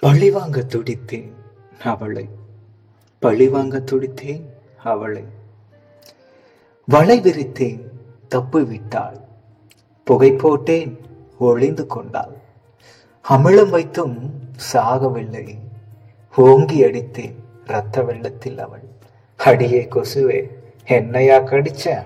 பழிவாங்க துடித்தேன் அவளை. பழிவாங்க துடித்தேன் அவளை. வளை விரித்தேன் தப்பு விட்டாள். புகை போட்டேன் ஒளிந்து கொண்டாள். அமிழம் வைத்தும் சாகவில்லை. ஓங்கி அடித்தேன் ரத்த வெள்ளத்தில் அவள். அடியே கொசுவே என்னையா கடிச்ச?